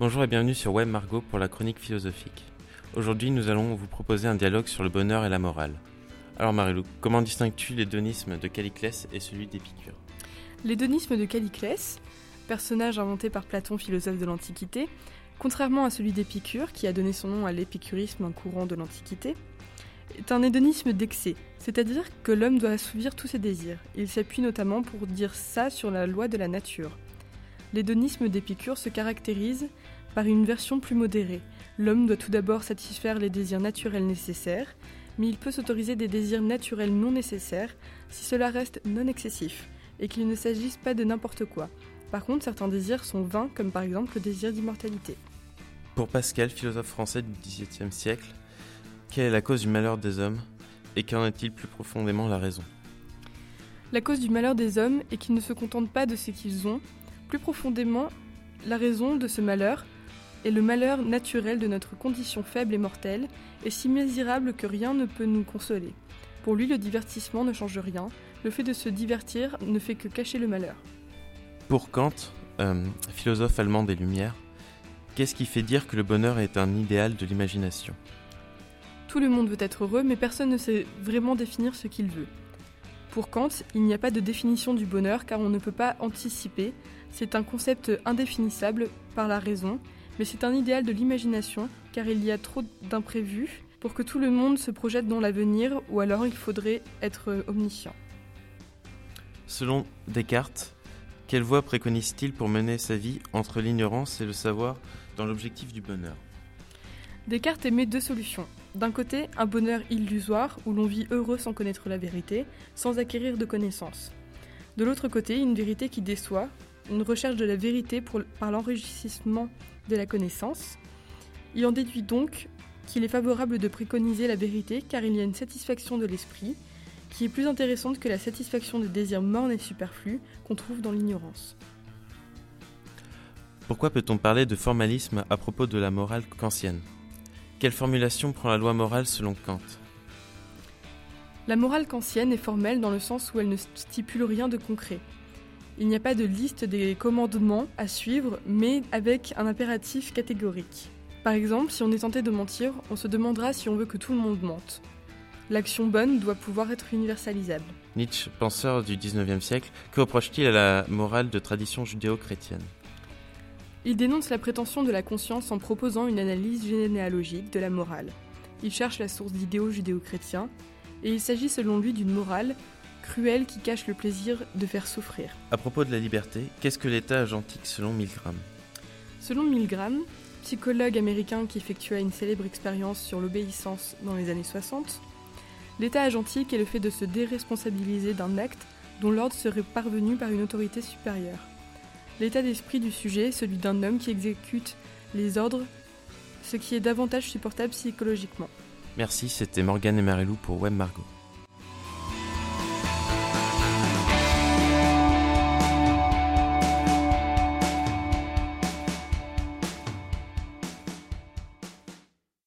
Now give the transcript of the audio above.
Bonjour et bienvenue sur Web Margot pour la chronique philosophique. Aujourd'hui, nous allons vous proposer un dialogue sur le bonheur et la morale. Alors Marilou, comment distingues-tu l'hédonisme de Caliclès et celui d'Épicure? L'hédonisme de Caliclès, personnage inventé par Platon, philosophe de l'Antiquité, contrairement à celui d'Épicure, qui a donné son nom à l'épicurisme, un courant de l'Antiquité, est un hédonisme d'excès, c'est-à-dire que l'homme doit assouvir tous ses désirs. Il s'appuie notamment pour dire ça sur la loi de la nature. L'hédonisme d'Épicure se caractérise par une version plus modérée. L'homme doit tout d'abord satisfaire les désirs naturels nécessaires, mais il peut s'autoriser des désirs naturels non nécessaires si cela reste non excessif et qu'il ne s'agisse pas de n'importe quoi. Par contre, certains désirs sont vains, comme par exemple le désir d'immortalité. Pour Pascal, philosophe français du XVIIe siècle, quelle est la cause du malheur des hommes et qu'en est-il plus profondément la raison? La cause du malheur des hommes est qu'ils ne se contentent pas de ce qu'ils ont. Plus profondément, la raison de ce malheur est le malheur naturel de notre condition faible et mortelle, et si misérable que rien ne peut nous consoler. Pour lui, le divertissement ne change rien, le fait de se divertir ne fait que cacher le malheur. Pour Kant, euh, philosophe allemand des Lumières, qu'est-ce qui fait dire que le bonheur est un idéal de l'imagination? Tout le monde veut être heureux, mais personne ne sait vraiment définir ce qu'il veut. Pour Kant, il n'y a pas de définition du bonheur car on ne peut pas anticiper, c'est un concept indéfinissable par la raison, mais c'est un idéal de l'imagination car il y a trop d'imprévus pour que tout le monde se projette dans l'avenir ou alors il faudrait être omniscient. Selon Descartes, quelle voie préconise-t-il pour mener sa vie entre l'ignorance et le savoir dans l'objectif du bonheur? Descartes émet deux solutions. D'un côté, un bonheur illusoire où l'on vit heureux sans connaître la vérité, sans acquérir de connaissances. De l'autre côté, une vérité qui déçoit, une recherche de la vérité par l'enrichissement de la connaissance. Il en déduit donc qu'il est favorable de préconiser la vérité car il y a une satisfaction de l'esprit qui est plus intéressante que la satisfaction des désirs mornes et superflus qu'on trouve dans l'ignorance. Pourquoi peut-on parler de formalisme à propos de la morale kantienne? Quelle formulation prend la loi morale selon Kant? La morale kantienne est formelle dans le sens où elle ne stipule rien de concret. Il n'y a pas de liste des commandements à suivre, mais avec un impératif catégorique. Par exemple, si on est tenté de mentir, on se demandera si on veut que tout le monde mente. L'action bonne doit pouvoir être universalisable. Nietzsche, penseur du XIXe siècle, que reproche-t-il à la morale de tradition judéo-chrétienne? Il dénonce la prétention de la conscience en proposant une analyse généalogique de la morale. Il cherche la source d'idéaux judéo-chrétiens, et il s'agit selon lui d'une morale cruelle qui cache le plaisir de faire souffrir. À propos de la liberté, qu'est-ce que l'état agentique selon Milgram Selon Milgram, psychologue américain qui effectua une célèbre expérience sur l'obéissance dans les années 60, l'état agentique est le fait de se déresponsabiliser d'un acte dont l'ordre serait parvenu par une autorité supérieure. L'état d'esprit du sujet est celui d'un homme qui exécute les ordres, ce qui est davantage supportable psychologiquement. Merci, c'était Morgane et Marilou pour Web Margot.